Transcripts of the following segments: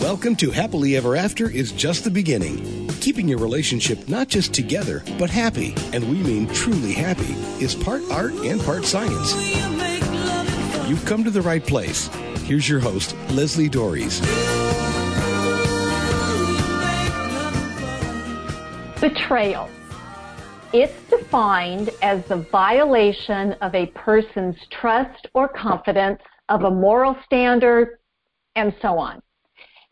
Welcome to Happily Ever After is just the beginning. Keeping your relationship not just together, but happy, and we mean truly happy, is part art and part science. You've come to the right place. Here's your host, Leslie Doares. Betrayal. It's defined as the violation of a person's trust or confidence of a moral standard, and so on.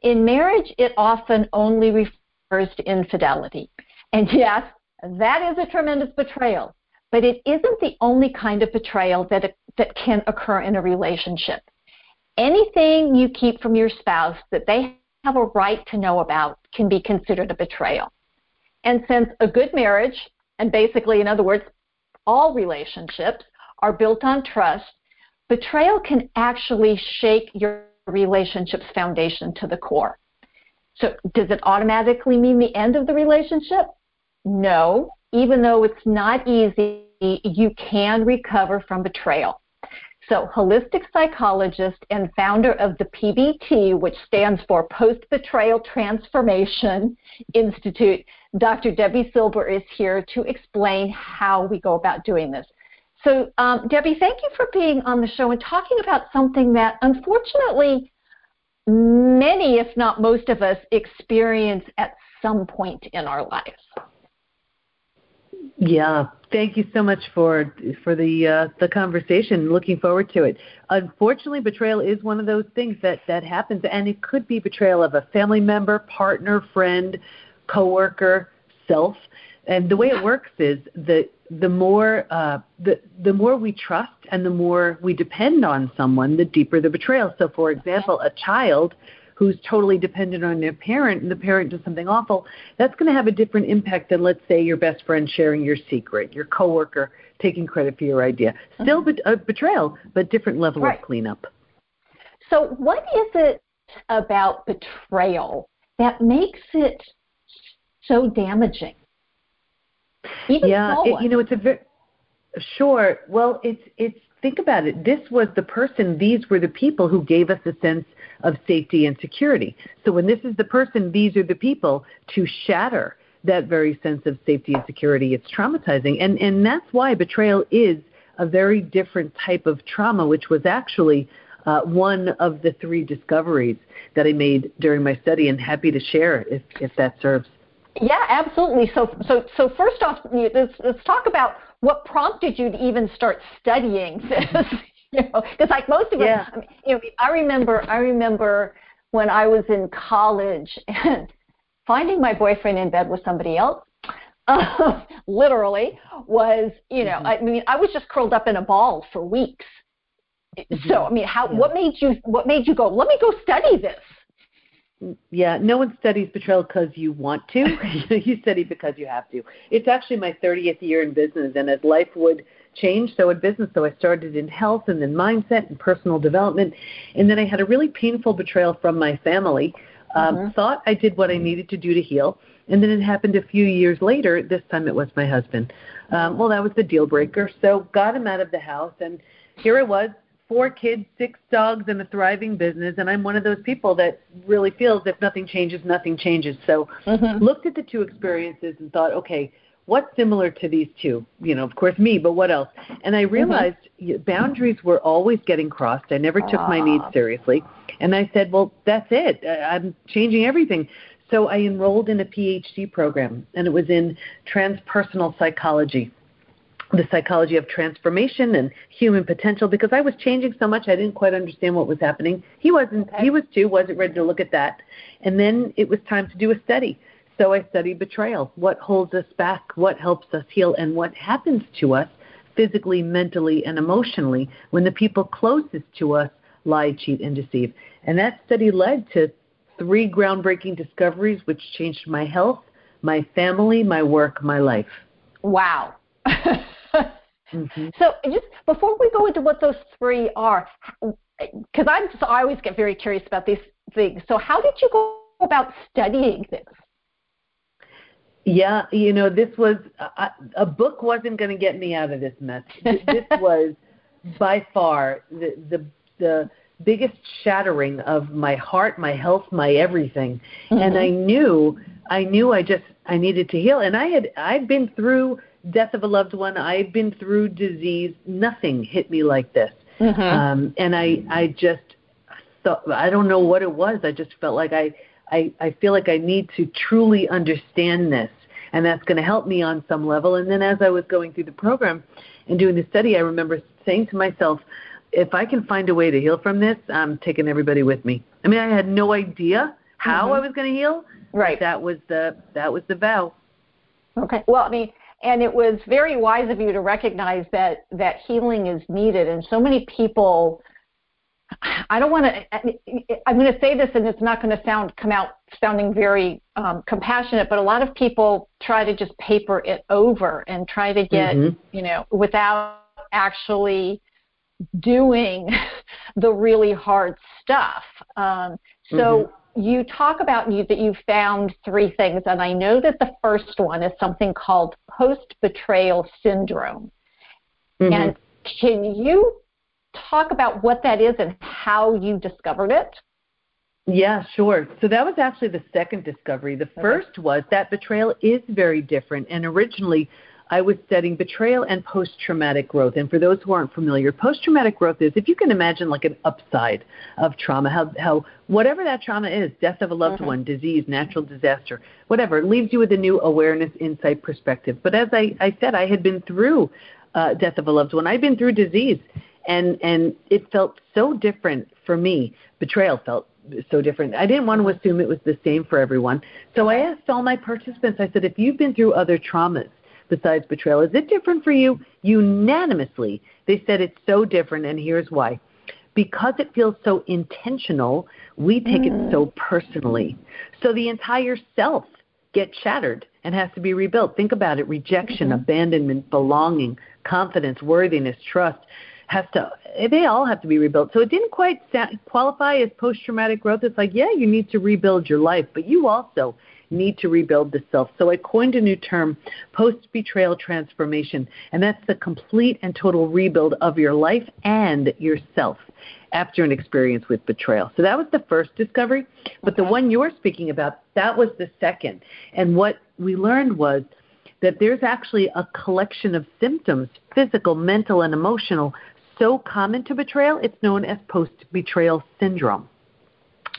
In marriage, it often only refers to infidelity. And yes, that is a tremendous betrayal, but it isn't the only kind of betrayal that, that can occur in a relationship. Anything you keep from your spouse that they have a right to know about can be considered a betrayal. And since a good marriage, and basically, in other words, all relationships are built on trust, betrayal can actually shake your relationship's foundation to the core. So, does it automatically mean the end of the relationship? No. Even though it's not easy, you can recover from betrayal. So, holistic psychologist and founder of the PBT, which stands for Post Betrayal Transformation Institute, Dr. Debi Silber is here to explain how we go about doing this. So, um, Debi, thank you for being on the show and talking about something that unfortunately many, if not most of us, experience at some point in our lives. Yeah, thank you so much for for the uh, the conversation. Looking forward to it. Unfortunately, betrayal is one of those things that that happens, and it could be betrayal of a family member, partner, friend, coworker, self. And the way it works is that the more uh, the the more we trust and the more we depend on someone, the deeper the betrayal. So, for example, a child who's totally dependent on their parent and the parent does something awful, that's going to have a different impact than, let's say, your best friend sharing your secret, your coworker taking credit for your idea. Still mm-hmm. a betrayal, but different level right. of cleanup. So, what is it about betrayal that makes it so damaging? Even yeah, it, you know, it's a very sure. Well, it's it's think about it. This was the person. These were the people who gave us a sense of safety and security. So when this is the person, these are the people to shatter that very sense of safety and security. It's traumatizing, and and that's why betrayal is a very different type of trauma, which was actually uh, one of the three discoveries that I made during my study, and happy to share if if that serves. Yeah, absolutely. So, so, so first off, let's, let's talk about what prompted you to even start studying this. you know, because like most of yeah. us, I mean, you know, I remember, I remember when I was in college and finding my boyfriend in bed with somebody else. Uh, literally was, you know, mm-hmm. I mean, I was just curled up in a ball for weeks. Mm-hmm. So, I mean, how? Yeah. What made you? What made you go? Let me go study this yeah, no one studies betrayal because you want to. you study because you have to. It's actually my 30th year in business, and as life would change, so would business. So I started in health and then mindset and personal development. And then I had a really painful betrayal from my family. Um, mm-hmm. Thought I did what I needed to do to heal. And then it happened a few years later. This time it was my husband. Um, well, that was the deal breaker. So got him out of the house. And here I was four kids, six dogs, and a thriving business. And I'm one of those people that really feels if nothing changes, nothing changes. So mm-hmm. looked at the two experiences and thought, okay, what's similar to these two? You know, of course, me, but what else? And I mm-hmm. realized mm-hmm. boundaries were always getting crossed. I never took my needs seriously. And I said, well, that's it. I'm changing everything. So I enrolled in a PhD program, and it was in transpersonal psychology the psychology of transformation and human potential because I was changing so much I didn't quite understand what was happening. He wasn't he was too, wasn't ready to look at that. And then it was time to do a study. So I studied betrayal. What holds us back, what helps us heal, and what happens to us physically, mentally, and emotionally when the people closest to us lie, cheat, and deceive. And that study led to three groundbreaking discoveries which changed my health, my family, my work, my life. Wow. mm-hmm. So just before we go into what those three are, because I'm just, I always get very curious about these things. So how did you go about studying this? Yeah, you know, this was a, a book wasn't going to get me out of this mess. this was by far the the the biggest shattering of my heart, my health, my everything. Mm-hmm. And I knew, I knew I just, I needed to heal. And I had, I'd been through death of a loved one. I've been through disease. Nothing hit me like this. Mm-hmm. Um, and I, I just thought, I don't know what it was. I just felt like I, I, I feel like I need to truly understand this. And that's going to help me on some level. And then as I was going through the program and doing the study, I remember saying to myself, if I can find a way to heal from this, I'm taking everybody with me. I mean, I had no idea how mm-hmm. I was going to heal. Right. That was the that was the vow. Okay. Well, I mean, and it was very wise of you to recognize that that healing is needed, and so many people. I don't want to. I'm going to say this, and it's not going to sound come out sounding very um, compassionate, but a lot of people try to just paper it over and try to get, mm-hmm. you know, without actually doing the really hard stuff. Um, so mm-hmm. You talk about you, that you found three things, and I know that the first one is something called post betrayal syndrome. Mm-hmm. And can you talk about what that is and how you discovered it? Yeah, sure. So that was actually the second discovery. The okay. first was that betrayal is very different. And originally, I was studying betrayal and post traumatic growth. And for those who aren't familiar, post traumatic growth is if you can imagine like an upside of trauma, how, how whatever that trauma is death of a loved mm-hmm. one, disease, natural disaster, whatever it leaves you with a new awareness, insight, perspective. But as I, I said, I had been through uh, death of a loved one, I'd been through disease. And, and it felt so different for me. Betrayal felt so different. I didn't want to assume it was the same for everyone. So I asked all my participants, I said, if you've been through other traumas, besides betrayal. Is it different for you? Unanimously, they said it's so different, and here's why. Because it feels so intentional, we take mm. it so personally. So the entire self gets shattered and has to be rebuilt. Think about it rejection, mm-hmm. abandonment, belonging, confidence, worthiness, trust has to they all have to be rebuilt. So it didn't quite qualify as post traumatic growth. It's like, yeah, you need to rebuild your life, but you also need to rebuild the self. So I coined a new term, post betrayal transformation, and that's the complete and total rebuild of your life and yourself after an experience with betrayal. So that was the first discovery, but the one you're speaking about, that was the second. And what we learned was that there's actually a collection of symptoms, physical, mental, and emotional, so common to betrayal, it's known as post betrayal syndrome.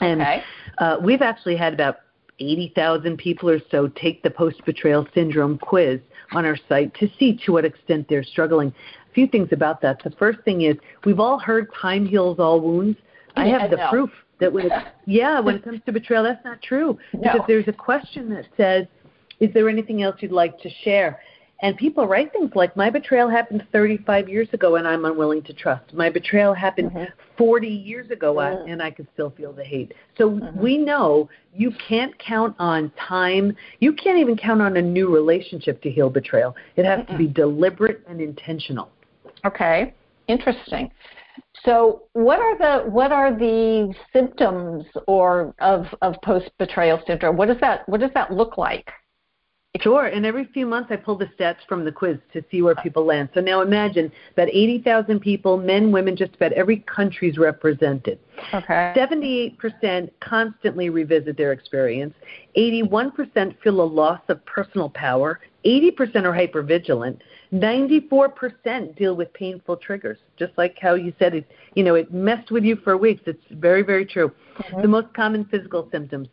And okay. uh, we've actually had about 80,000 people or so take the post betrayal syndrome quiz on our site to see to what extent they're struggling. A few things about that. The first thing is we've all heard time heals all wounds. I have the proof that when it, yeah, when it comes to betrayal, that's not true. No. Because there's a question that says, "Is there anything else you'd like to share?" And people write things like, My betrayal happened 35 years ago and I'm unwilling to trust. My betrayal happened mm-hmm. 40 years ago mm-hmm. and I can still feel the hate. So mm-hmm. we know you can't count on time. You can't even count on a new relationship to heal betrayal. It has to be deliberate and intentional. Okay, interesting. So, what are the what are the symptoms or of of post betrayal syndrome? What does that what does that look like? Sure, and every few months I pull the stats from the quiz to see where people land. So now imagine that 80,000 people, men, women, just about every country is represented. Okay. 78% constantly revisit their experience. 81% feel a loss of personal power. 80% are hypervigilant. 94% deal with painful triggers. Just like how you said it, you know, it messed with you for weeks. It's very, very true. Mm-hmm. The most common physical symptoms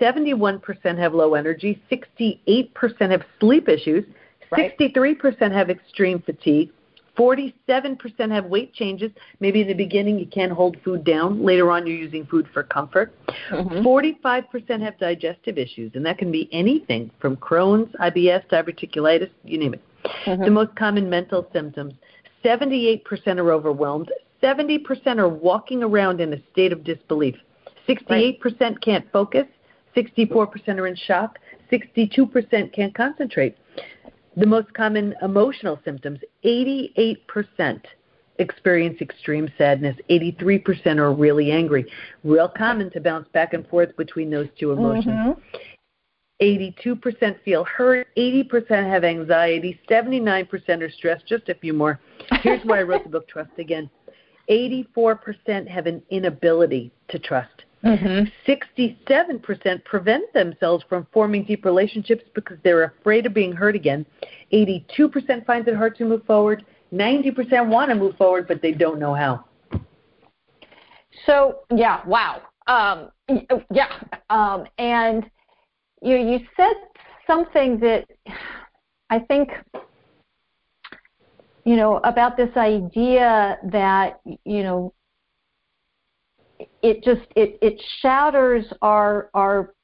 71% have low energy, 68% have sleep issues, right. 63% have extreme fatigue, 47% have weight changes. Maybe in the beginning you can't hold food down. Later on you're using food for comfort. Mm-hmm. 45% have digestive issues, and that can be anything from Crohn's, IBS, diverticulitis, you name it. Mm-hmm. The most common mental symptoms 78% are overwhelmed, 70% are walking around in a state of disbelief, 68% right. can't focus, 64% are in shock, 62% can't concentrate. The most common emotional symptoms 88% experience extreme sadness, 83% are really angry. Real common to bounce back and forth between those two emotions. Mm-hmm. 82% feel hurt, 80% have anxiety, 79% are stressed. Just a few more. Here's why I wrote the book Trust Again. 84% have an inability to trust. Mm-hmm. 67% prevent themselves from forming deep relationships because they're afraid of being hurt again. 82% find it hard to move forward. 90% want to move forward, but they don't know how. So, yeah, wow. Um, yeah. Um, and you, you said something that I think you know about this idea that you know it just it it shatters our our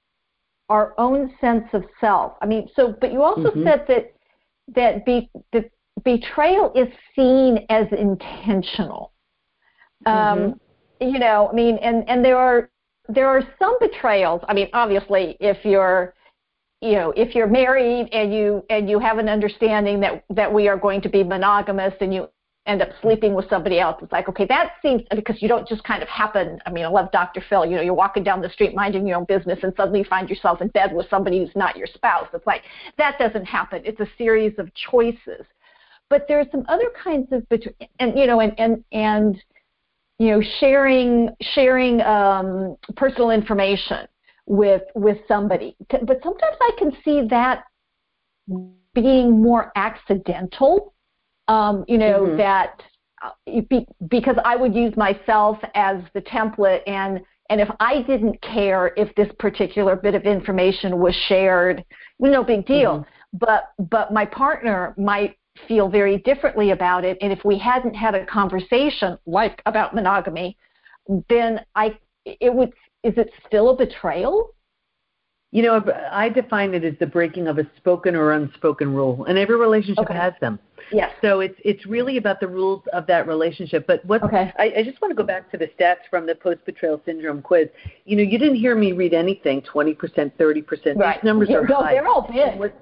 our own sense of self. I mean, so but you also mm-hmm. said that that be that betrayal is seen as intentional. Um, mm-hmm. You know, I mean, and and there are there are some betrayals. I mean, obviously, if you're you know if you're married and you and you have an understanding that that we are going to be monogamous and you end up sleeping with somebody else it's like okay that seems because you don't just kind of happen i mean i love dr phil you know you're walking down the street minding your own business and suddenly you find yourself in bed with somebody who's not your spouse it's like that doesn't happen it's a series of choices but there are some other kinds of and you know and and and you know sharing sharing um, personal information with with somebody. But sometimes I can see that being more accidental. Um, you know mm-hmm. that uh, be, because I would use myself as the template and and if I didn't care if this particular bit of information was shared, no big deal. Mm-hmm. But but my partner might feel very differently about it, and if we hadn't had a conversation like about monogamy, then I it would is it still a betrayal? You know, I define it as the breaking of a spoken or unspoken rule, and every relationship okay. has them. Yes. So it's it's really about the rules of that relationship. But what okay. I, I just want to go back to the stats from the post betrayal syndrome quiz. You know, you didn't hear me read anything. Twenty percent, thirty percent. These numbers are no, high. They're all big.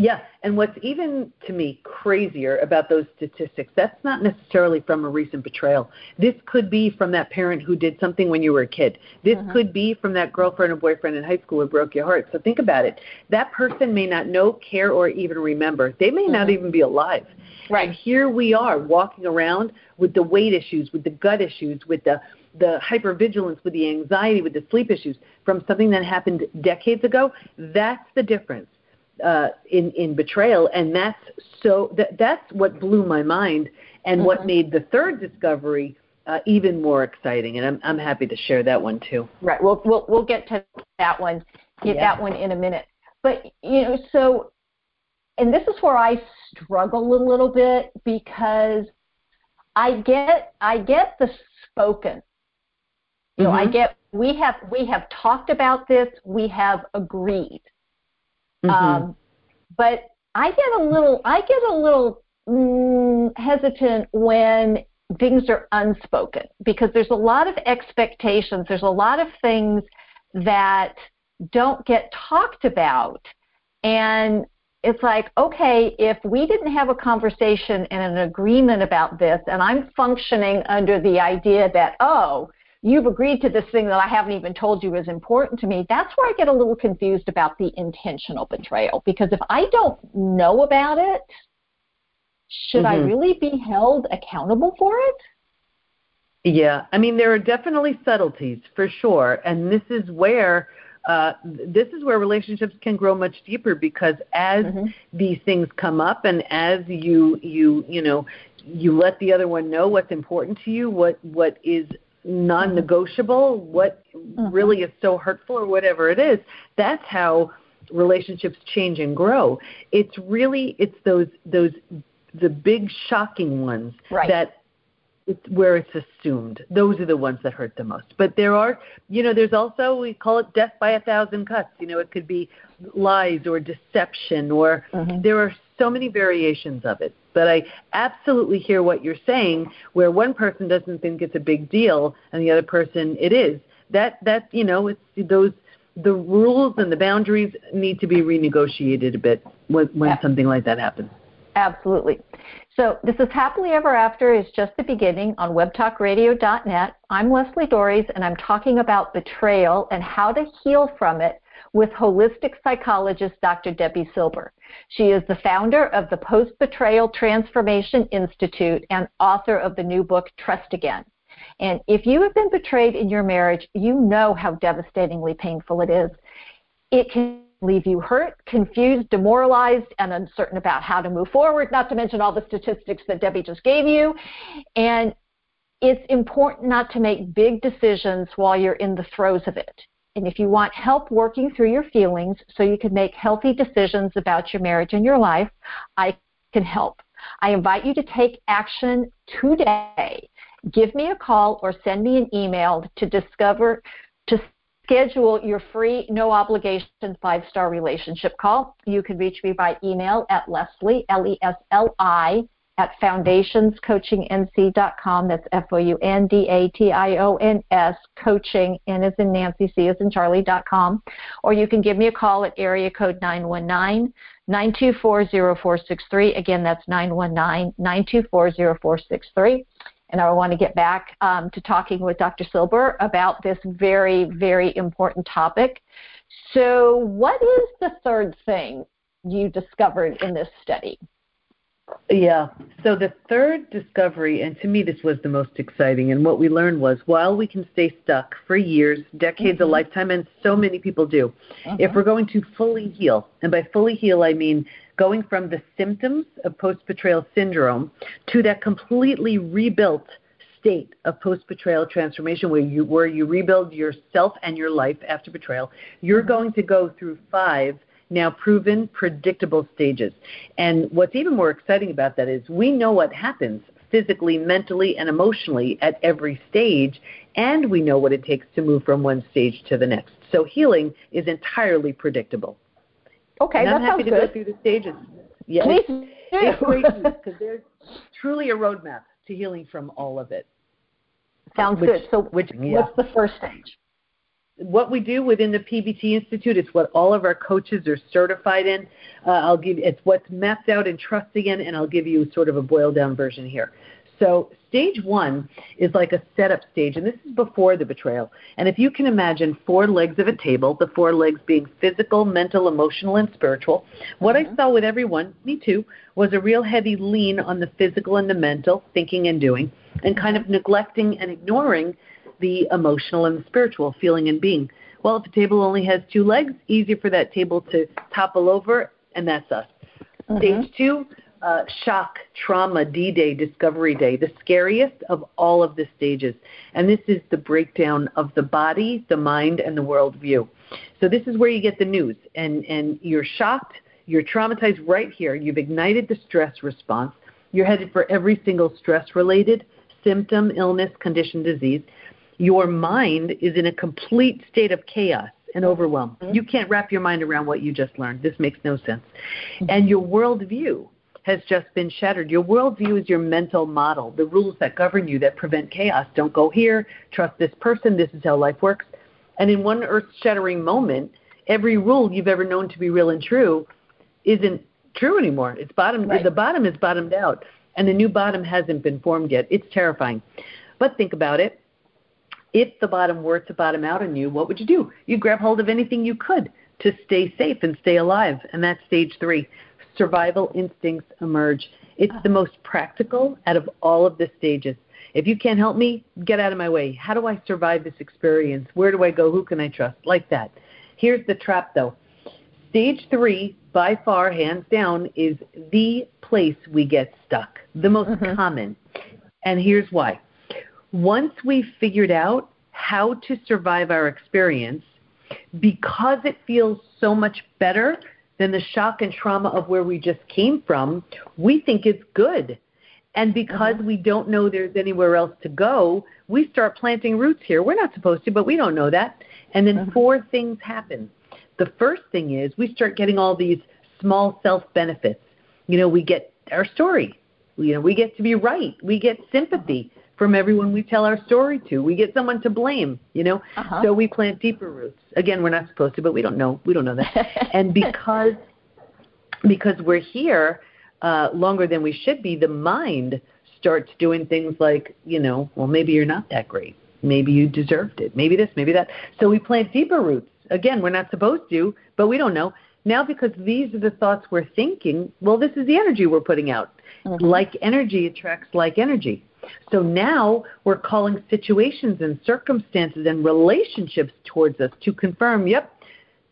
Yeah, and what's even to me crazier about those statistics, that's not necessarily from a recent betrayal. This could be from that parent who did something when you were a kid. This uh-huh. could be from that girlfriend or boyfriend in high school who broke your heart. So think about it. That person may not know, care, or even remember. They may uh-huh. not even be alive. Right. And here we are walking around with the weight issues, with the gut issues, with the the hypervigilance, with the anxiety, with the sleep issues from something that happened decades ago. That's the difference uh, in in betrayal, and that's so that that's what blew my mind, and mm-hmm. what made the third discovery uh, even more exciting. And I'm I'm happy to share that one too. Right. We'll we'll we'll get to that one, get yeah. that one in a minute. But you know, so and this is where I struggle a little bit because I get I get the spoken. You know, mm-hmm. I get we have we have talked about this, we have agreed. Mm-hmm. Um, but I get a little, I get a little mm, hesitant when things are unspoken because there's a lot of expectations. There's a lot of things that don't get talked about, and it's like, okay, if we didn't have a conversation and an agreement about this, and I'm functioning under the idea that, oh, you've agreed to this thing that I haven't even told you is important to me, that's where I get a little confused about the intentional betrayal. Because if I don't know about it, should mm-hmm. I really be held accountable for it? Yeah, I mean there are definitely subtleties for sure, and this is where uh, this is where relationships can grow much deeper because as mm-hmm. these things come up and as you you you know you let the other one know what's important to you, what what is non-negotiable, what mm-hmm. really is so hurtful or whatever it is, that's how relationships change and grow. It's really it's those those the big shocking ones right. that it's where it's assumed. Those are the ones that hurt the most. But there are, you know, there's also we call it death by a thousand cuts. You know, it could be lies or deception, or mm-hmm. there are so many variations of it. But I absolutely hear what you're saying, where one person doesn't think it's a big deal and the other person it is. That that you know, it's those the rules and the boundaries need to be renegotiated a bit when, when yeah. something like that happens. Absolutely. So this is Happily Ever After is just the beginning on webtalkradio.net. I'm Leslie Doares and I'm talking about betrayal and how to heal from it with holistic psychologist Dr. Debi Silber. She is the founder of the Post Betrayal Transformation Institute and author of the new book Trust Again. And if you have been betrayed in your marriage, you know how devastatingly painful it is. It can leave you hurt, confused, demoralized, and uncertain about how to move forward, not to mention all the statistics that Debi just gave you. And it's important not to make big decisions while you're in the throes of it. And if you want help working through your feelings so you can make healthy decisions about your marriage and your life, I can help. I invite you to take action today. Give me a call or send me an email to discover to schedule your free no obligation five star relationship call. You can reach me by email at Leslie L E S L I at foundationscoachingnc.com. That's F O U N D A T I O N S, coaching, N as in Nancy, C as in Charlie.com. Or you can give me a call at area code 919 924 0463. Again, that's 919 924 0463. And I want to get back um, to talking with Dr. Silber about this very, very important topic. So, what is the third thing you discovered in this study? Yeah. So the third discovery, and to me this was the most exciting, and what we learned was while we can stay stuck for years, decades, mm-hmm. a lifetime, and so many people do, mm-hmm. if we're going to fully heal, and by fully heal I mean going from the symptoms of post betrayal syndrome to that completely rebuilt state of post betrayal transformation where you where you rebuild yourself and your life after betrayal, you're mm-hmm. going to go through five now proven predictable stages. And what's even more exciting about that is we know what happens physically, mentally, and emotionally at every stage, and we know what it takes to move from one stage to the next. So healing is entirely predictable. Okay, and I'm happy to good. go through the stages. Yes, Please it's great because there's truly a roadmap to healing from all of it. Sounds which, good. So, which, yeah. what's the first stage? What we do within the PBT Institute. It's what all of our coaches are certified in. Uh, I'll give it's what's mapped out in Trust Again, and I'll give you sort of a boiled down version here. So stage one is like a setup stage, and this is before the betrayal. And if you can imagine four legs of a table, the four legs being physical, mental, emotional, and spiritual, what mm-hmm. I saw with everyone, me too, was a real heavy lean on the physical and the mental, thinking and doing, and kind of neglecting and ignoring the emotional and the spiritual feeling and being. Well, if a table only has two legs, easier for that table to topple over, and that's us. Mm-hmm. Stage two, uh, shock, trauma, D Day, Discovery Day, the scariest of all of the stages. And this is the breakdown of the body, the mind, and the worldview. So this is where you get the news, and, and you're shocked, you're traumatized right here, you've ignited the stress response, you're headed for every single stress related symptom, illness, condition, disease your mind is in a complete state of chaos and overwhelm. Mm-hmm. You can't wrap your mind around what you just learned. This makes no sense. Mm-hmm. And your worldview has just been shattered. Your worldview is your mental model, the rules that govern you that prevent chaos. Don't go here, trust this person, this is how life works. And in one earth shattering moment, every rule you've ever known to be real and true isn't true anymore. It's bottom right. the bottom is bottomed out and the new bottom hasn't been formed yet. It's terrifying. But think about it if the bottom were to bottom out on you, what would you do? You'd grab hold of anything you could to stay safe and stay alive. And that's stage three. Survival instincts emerge. It's the most practical out of all of the stages. If you can't help me, get out of my way. How do I survive this experience? Where do I go? Who can I trust? Like that. Here's the trap though. Stage three, by far, hands down, is the place we get stuck, the most mm-hmm. common. And here's why once we've figured out how to survive our experience, because it feels so much better than the shock and trauma of where we just came from, we think it's good. And because we don't know there's anywhere else to go, we start planting roots here. We're not supposed to, but we don't know that. And then mm-hmm. four things happen. The first thing is we start getting all these small self benefits. You know, we get our story. You know, we get to be right. We get sympathy from everyone we tell our story to. We get someone to blame, you know. Uh-huh. So we plant deeper roots. Again, we're not supposed to, but we don't know. We don't know that. and because because we're here uh, longer than we should be, the mind starts doing things like, you know, well, maybe you're not that great. Maybe you deserved it. Maybe this, maybe that. So we plant deeper roots. Again, we're not supposed to, but we don't know. Now, because these are the thoughts we're thinking, well, this is the energy we're putting out. Mm-hmm. Like energy attracts like energy. So now we're calling situations and circumstances and relationships towards us to confirm, yep,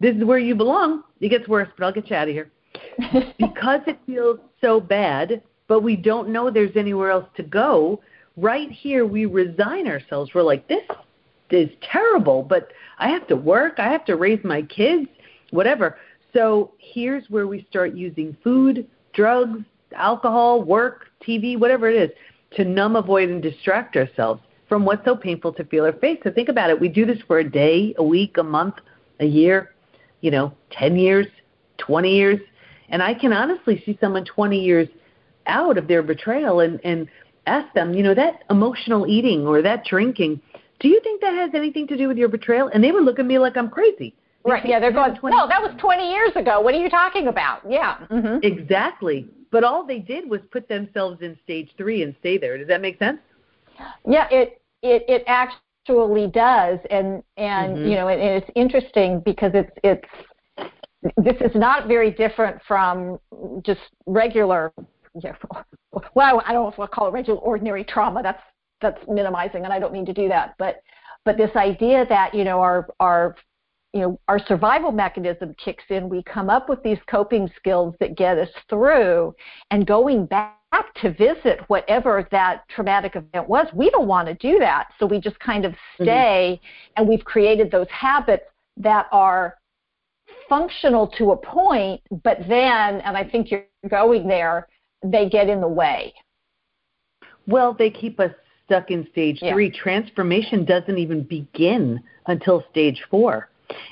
this is where you belong. It gets worse, but I'll get you out of here. because it feels so bad, but we don't know there's anywhere else to go, right here we resign ourselves. We're like, this is terrible, but I have to work, I have to raise my kids, whatever. So here's where we start using food, drugs, alcohol, work, TV, whatever it is, to numb, avoid, and distract ourselves from what's so painful to feel or face. So think about it. We do this for a day, a week, a month, a year, you know, 10 years, 20 years. And I can honestly see someone 20 years out of their betrayal and, and ask them, you know, that emotional eating or that drinking, do you think that has anything to do with your betrayal? And they would look at me like I'm crazy. Right. Yeah, they're going, no, that was 20 years ago. What are you talking about? Yeah. Mm-hmm. Exactly. But all they did was put themselves in stage three and stay there. Does that make sense? Yeah, it it it actually does, and and mm-hmm. you know, and it's interesting because it's it's this is not very different from just regular. You know, well, I don't know if I'll call it regular ordinary trauma. That's that's minimizing, and I don't mean to do that. But but this idea that you know our our you know our survival mechanism kicks in we come up with these coping skills that get us through and going back to visit whatever that traumatic event was we don't want to do that so we just kind of mm-hmm. stay mm-hmm. and we've created those habits that are functional to a point but then and i think you're going there they get in the way well they keep us stuck in stage yeah. three transformation doesn't even begin until stage four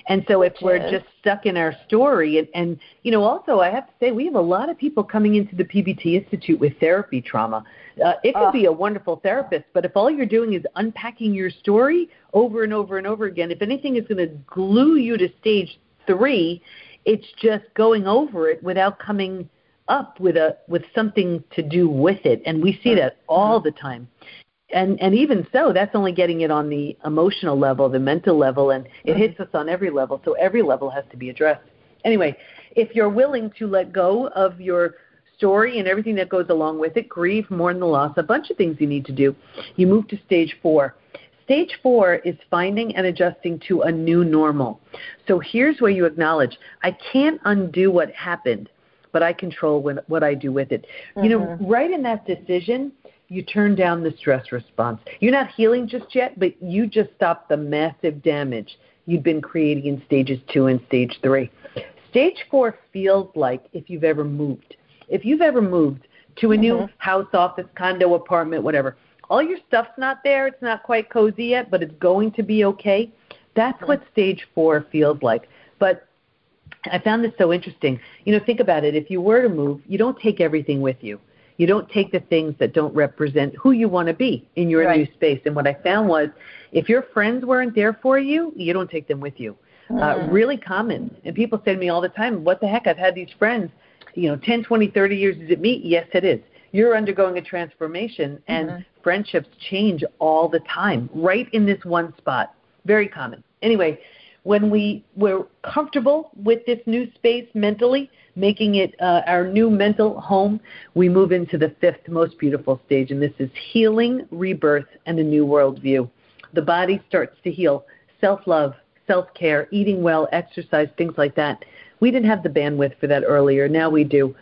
and so if we're just stuck in our story, and, and you know, also I have to say we have a lot of people coming into the PBT Institute with therapy trauma. Uh, it could oh. be ah. a wonderful therapist, but if all you're doing is unpacking your story over and over and over again, if anything is going to glue you to stage three, it's just going over it without coming up with a with something to do with it and we see hmm. that all hmm. the time and and even so that's only getting it on the emotional level the mental level and it mm-hmm. hits us on every level so every level has to be addressed anyway if you're willing to let go of your story and everything that goes along with it grieve mourn the loss a bunch of things you need to do you move to stage four Stage four is finding and adjusting to a new normal. So here's where you acknowledge I can't undo what happened, but I control when, what I do with it. Mm-hmm. You know, mm-hmm. right in that decision, you turn down the stress response. You're not healing just yet, but you just stopped the massive damage you've been creating in stages two and stage three. Stage four feels like if you've ever moved. If you've ever moved to a mm-hmm. new house, office, condo, apartment, whatever, all your stuff's not there, it's not quite cozy yet, but it's going to be okay. That's mm-hmm. what stage four feels like. But I found this so interesting. You know, think about it. If you were to move, you don't take everything with you. You don't take the things that don't represent who you want to be in your right. new space. And what I found was if your friends weren't there for you, you don't take them with you. Mm. Uh, mm-hmm. really common. And people say to me all the time, what the heck? I've had these friends, you know, 10, 20, 30 years. Is it me? Yes, it is. You're undergoing a transformation, and mm-hmm. friendships change all the time, right in this one spot. Very common. Anyway, when we we're comfortable with this new space mentally, making it uh, our new mental home, we move into the fifth most beautiful stage, and this is healing, rebirth, and a new worldview. The body starts to heal, self love, self care, eating well, exercise, things like that. We didn't have the bandwidth for that earlier. Now we do.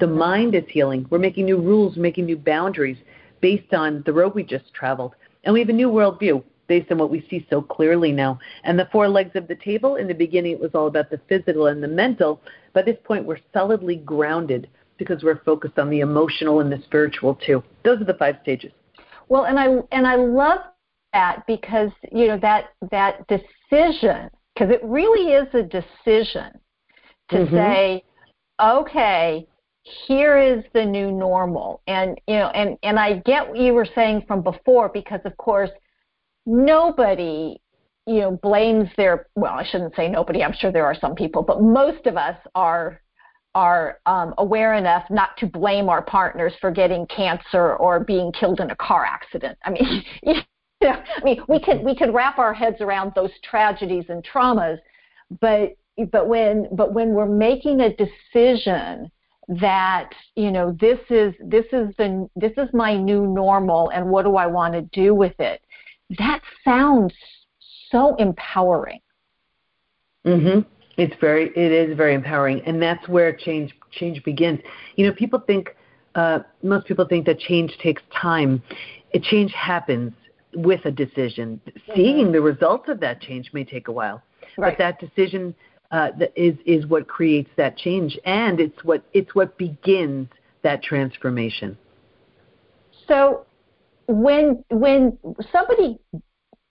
The mind is healing. We're making new rules, making new boundaries based on the road we just traveled. And we have a new worldview based on what we see so clearly now. And the four legs of the table, in the beginning, it was all about the physical and the mental. By this point, we're solidly grounded because we're focused on the emotional and the spiritual too. Those are the five stages. Well, and I and I love that because you know that that decision because it really is a decision to mm-hmm. say, okay, here is the new normal, and you know, and and I get what you were saying from before because of course nobody you know blames their well i shouldn't say nobody i'm sure there are some people but most of us are are um, aware enough not to blame our partners for getting cancer or being killed in a car accident. I mean you know, i mean we can we can wrap our heads around those tragedies and traumas but but when but when we're making a decision that you know this is this is the this is my new normal and what do I want to do with it that sounds so empowering mhm it's very it is very empowering and that's where change change begins you know people think uh, most people think that change takes time it change happens with a decision mm-hmm. seeing the results of that change may take a while right. but that decision uh, is is what creates that change, and it's what it's what begins that transformation. So, when when somebody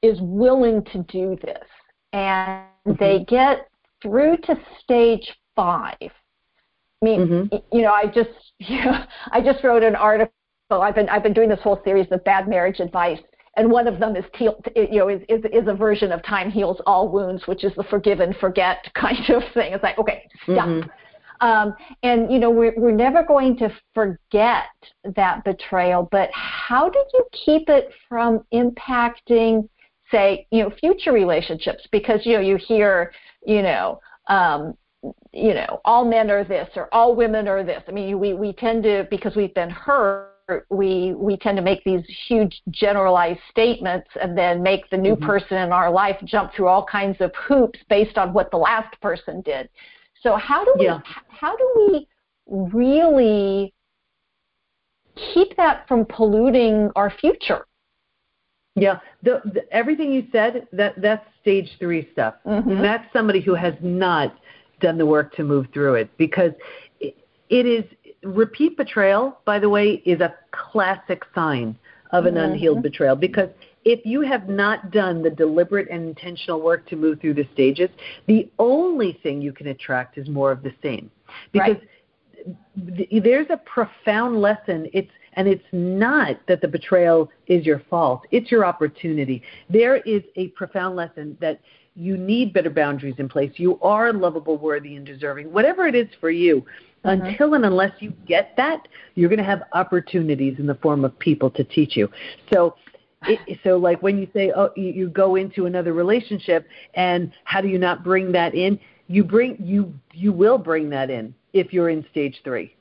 is willing to do this and mm-hmm. they get through to stage five, I mean, mm-hmm. you know, I just you know, I just wrote an article. I've been I've been doing this whole series of bad marriage advice and one of them is you know is, is, is a version of time heals all wounds, which is the forgive and forget kind of thing. It's like okay, stop. Mm-hmm. Um, and you know we're we're never going to forget that betrayal, but how do you keep it from impacting, say, you know, future relationships? Because you know you hear, you know. Um, you know, all men are this or all women are this. I mean, we, we tend to, because we've been hurt, we we tend to make these huge generalized statements and then make the new mm-hmm. person in our life jump through all kinds of hoops based on what the last person did. So how do we yeah. how do we really keep that from polluting our future? Yeah, the, the, everything you said that that's stage three stuff. Mm-hmm. That's somebody who has not done the work to move through it because it, it is repeat betrayal, by the way, is a classic sign of an mm-hmm. unhealed betrayal because if you have not done the deliberate and intentional work to move through the stages, the only thing you can attract is more of the same. Because right. th- there's a profound lesson. It's and it's not that the betrayal is your fault. It's your opportunity. There is a profound lesson that you need better boundaries in place. You are lovable, worthy, and deserving. Whatever it is for you, Mm-hmm. Until and unless you get that, you're going to have opportunities in the form of people to teach you. So, it, so like when you say, oh, you, you go into another relationship, and how do you not bring that in? You bring you you will bring that in if you're in stage three,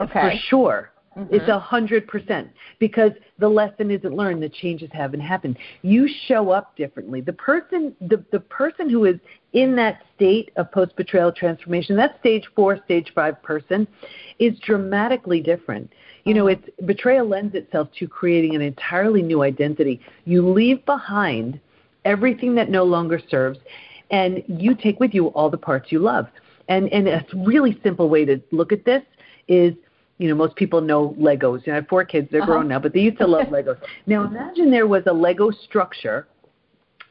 okay. for sure. Mm-hmm. It's a hundred percent because the lesson isn't learned. The changes haven't happened. You show up differently. The person, the the person who is in that state of post betrayal transformation, that stage four, stage five person, is dramatically different. You know, it's betrayal lends itself to creating an entirely new identity. You leave behind everything that no longer serves, and you take with you all the parts you love. And and a really simple way to look at this is you know, most people know Legos. You know, I have four kids, they're uh-huh. grown now, but they used to love Legos. Now imagine there was a Lego structure.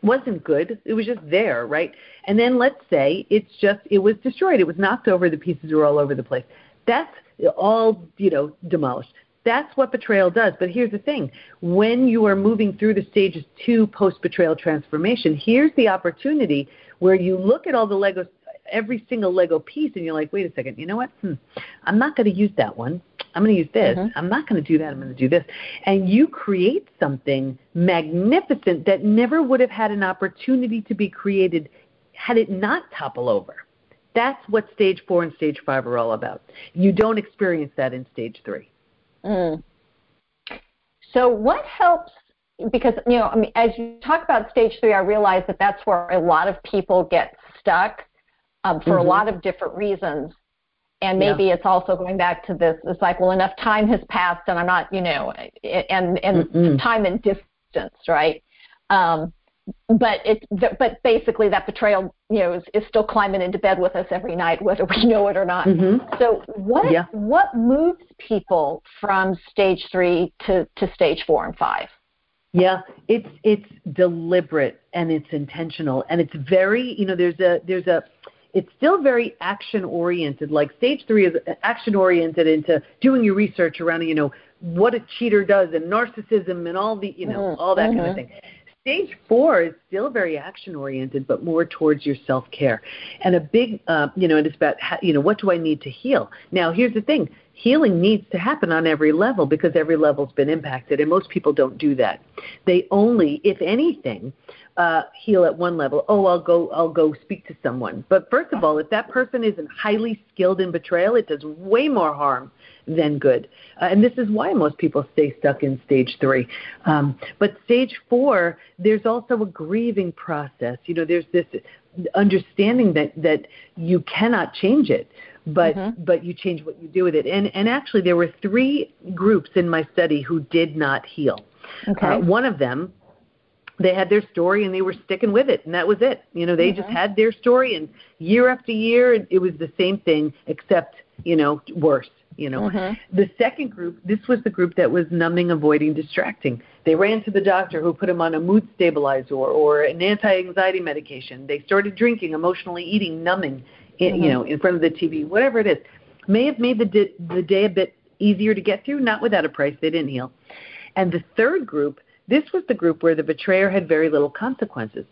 Wasn't good. It was just there, right? And then let's say it's just it was destroyed. It was knocked over, the pieces were all over the place. That's all, you know, demolished. That's what betrayal does. But here's the thing when you are moving through the stages to post betrayal transformation, here's the opportunity where you look at all the Legos every single Lego piece, and you're like, wait a second, you know what? Hmm, I'm not going to use that one. I'm going to use this. Mm-hmm. I'm not going to do that. I'm going to do this. And you create something magnificent that never would have had an opportunity to be created had it not topple over. That's what stage four and stage five are all about. You don't experience that in stage three. Mm. So, what helps? Because you know, I mean, as you talk about stage three, I realize that that's where a lot of people get stuck um, for mm-hmm. a lot of different reasons. And maybe yeah. it's also going back to this. It's like, well, enough time has passed, and I'm not, you know, and and time and distance, right? Um, but it, but basically, that betrayal, you know, is, is still climbing into bed with us every night, whether we know it or not. Mm-hmm. So, what yeah. what moves people from stage three to to stage four and five? Yeah, it's it's deliberate and it's intentional and it's very, you know, there's a there's a it's still very action oriented. Like stage three is action oriented into doing your research around, you know, what a cheater does and narcissism and all the, you know, mm-hmm. all that mm-hmm. kind of mm-hmm. thing. Stage four is still very action oriented, but more towards your self care. And a big, uh, you know, it's about, how, you know, what do I need to heal? Now, here's the thing healing needs to happen on every level because every level's been impacted, and most people don't do that. They only, if anything, uh, heal at one level. Oh, I'll go, I'll go speak to someone. But first of all, if that person isn't highly skilled in betrayal, it does way more harm than good. Uh, and this is why most people stay stuck in stage three. Um, but stage four, there's also a grieving process. You know, there's this understanding that that you cannot change it but mm-hmm. but you change what you do with it. And and actually, there were three groups in my study who did not heal. Okay. Uh, one of them, they had their story and they were sticking with it, and that was it. You know, they mm-hmm. just had their story, and year after year, it was the same thing, except you know worse. You know, mm-hmm. the second group, this was the group that was numbing, avoiding, distracting. They ran to the doctor who put them on a mood stabilizer or an anti-anxiety medication. They started drinking, emotionally eating, numbing, mm-hmm. you know, in front of the TV, whatever it is, may have made the di- the day a bit easier to get through, not without a price. They didn't heal. And the third group, this was the group where the betrayer had very little consequences.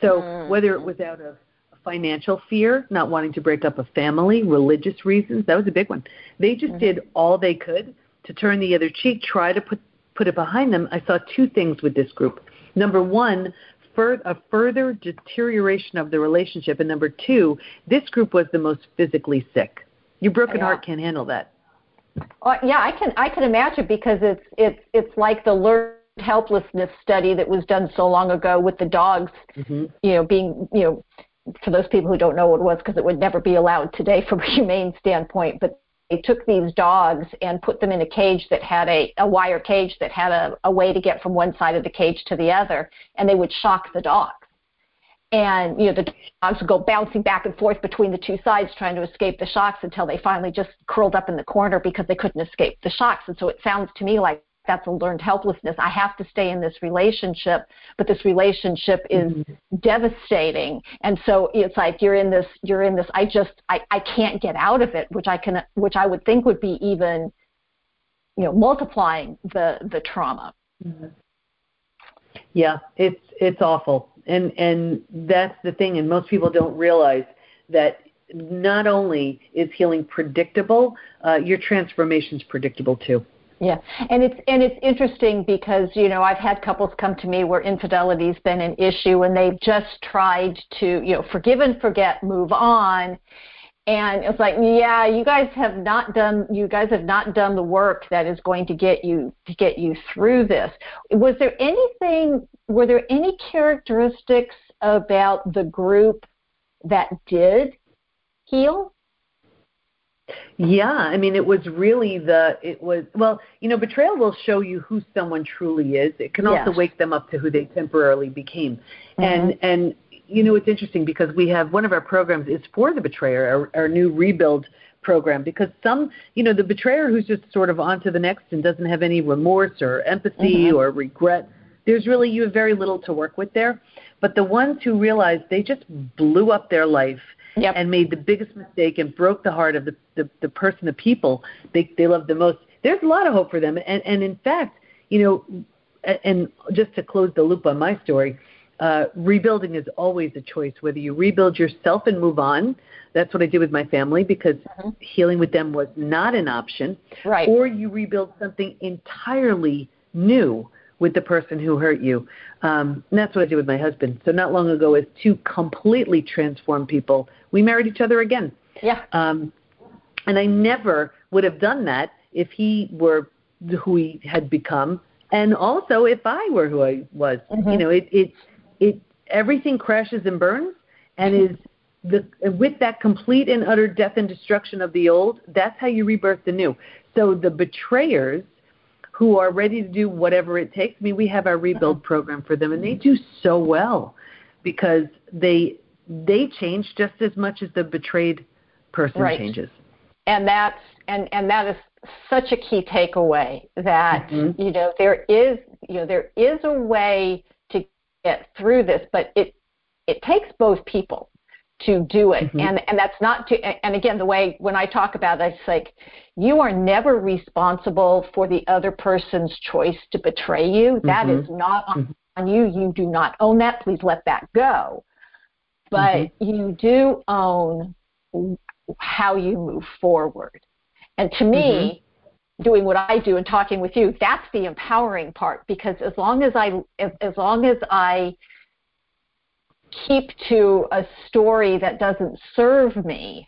So mm-hmm. whether it was out of financial fear, not wanting to break up a family, religious reasons, that was a big one. They just mm-hmm. did all they could to turn the other cheek, try to put put it behind them. I saw two things with this group. Number one, fur- a further deterioration of the relationship. And number two, this group was the most physically sick. Your broken yeah. heart can't handle that. Uh, yeah, I can I can imagine because it's it's it's like the learned helplessness study that was done so long ago with the dogs, mm-hmm. you know, being you know, for those people who don't know what it was because it would never be allowed today from a humane standpoint, but they took these dogs and put them in a cage that had a, a wire cage that had a, a way to get from one side of the cage to the other, and they would shock the dogs. And you know the dogs would go bouncing back and forth between the two sides trying to escape the shocks until they finally just curled up in the corner because they couldn't escape the shocks. And so it sounds to me like that's a learned helplessness. I have to stay in this relationship, but this relationship is mm-hmm. devastating. And so it's like you're in this you're in this I just I, I can't get out of it, which I can which I would think would be even you know multiplying the the trauma. Mm-hmm. Yeah, it's it's awful. And and that's the thing and most people don't realize that not only is healing predictable, uh, your transformation is predictable too. Yeah, and it's and it's interesting because you know I've had couples come to me where infidelity's been an issue and they've just tried to you know forgive and forget, move on, and it's like yeah, you guys have not done you guys have not done the work that is going to get you to get you through this. Was there anything? Were there any characteristics about the group that did heal? Yeah, I mean, it was really the it was well, you know, betrayal will show you who someone truly is. It can also yes. wake them up to who they temporarily became. Mm-hmm. And and you know, it's interesting because we have one of our programs is for the betrayer, our, our new rebuild program because some, you know, the betrayer who's just sort of on to the next and doesn't have any remorse or empathy mm-hmm. or regret, there's really you have very little to work with there. But the ones who realize they just blew up their life yep. and made the biggest mistake and broke the heart of the, the, the person, the people they, they love the most, there's a lot of hope for them. And, and in fact, you know, and just to close the loop on my story, uh, rebuilding is always a choice. Whether you rebuild yourself and move on, that's what I did with my family because mm-hmm. healing with them was not an option. Right. Or you rebuild something entirely new with the person who hurt you. Um, and that's what I did with my husband. So not long ago, as two completely transformed people, we married each other again. Yeah. Um, and I never would have done that if he were who he had become, and also if I were who I was. Mm-hmm. You know, it it it everything crashes and burns, and is the with that complete and utter death and destruction of the old. That's how you rebirth the new. So the betrayers who are ready to do whatever it takes. I mean, we have our rebuild program for them, and they do so well because they they change just as much as the betrayed person right. changes. And that's and and that is such a key takeaway that mm-hmm. you know there is you know there is a way to get through this, but it it takes both people to do it mm-hmm. and and that's not to and again the way when i talk about it it's like you are never responsible for the other person's choice to betray you That mm-hmm. is not on, mm-hmm. on you you do not own that please let that go but Mm-hmm. you do own how you move forward And to me, mm-hmm. doing what I do and talking with you, that's the empowering part because as long as I as long as I keep to a story that doesn't serve me,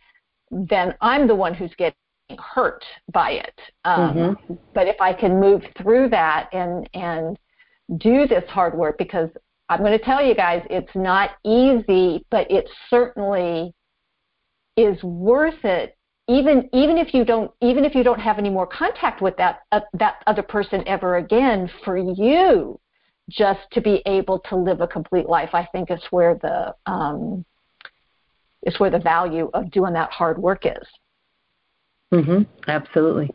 then I'm the one who's getting hurt by it. Um, mm-hmm. But if I can move through that and and do this hard work, because I'm going to tell you guys, it's not easy, but it certainly is worth it. Even even if you don't even if you don't have any more contact with that uh, that other person ever again, for you just to be able to live a complete life, I think is where the um, is where the value of doing that hard work is. Mhm. Absolutely.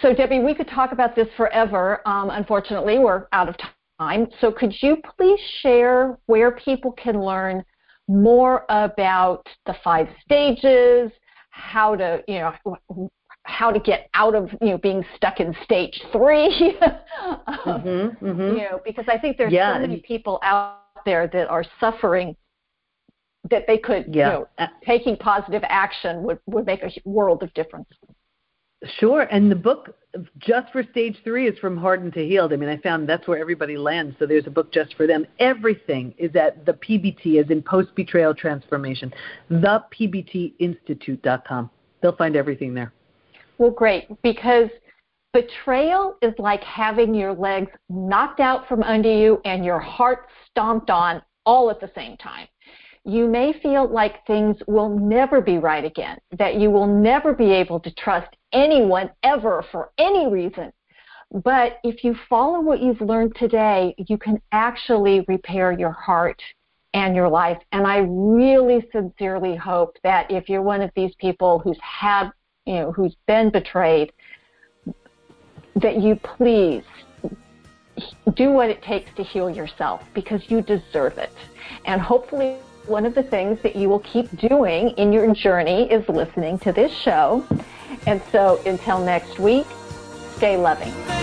So Debi, we could talk about this forever. Um, unfortunately, we're out of time. So could you please share where people can learn more about the five stages, how to, you know, how to get out of you know being stuck in stage three mm-hmm, mm-hmm. you know because i think there's yeah. so many people out there that are suffering that they could yeah. you know taking positive action would would make a world of difference Sure, and the book just for stage three is from hardened to healed. I mean, I found that's where everybody lands. So there's a book just for them. Everything is at the PBT, as in post betrayal transformation, the PBTinstitute.com. They'll find everything there. Well, great, because betrayal is like having your legs knocked out from under you and your heart stomped on all at the same time you may feel like things will never be right again, that you will never be able to trust anyone ever for any reason. But if you follow what you've learned today, you can actually repair your heart and your life. And I really sincerely hope that if you're one of these people who's had, you know, who's been betrayed, that you please do what it takes to heal yourself because you deserve it. And hopefully one of the things that you will keep doing in your journey is listening to this show. And so until next week, stay loving.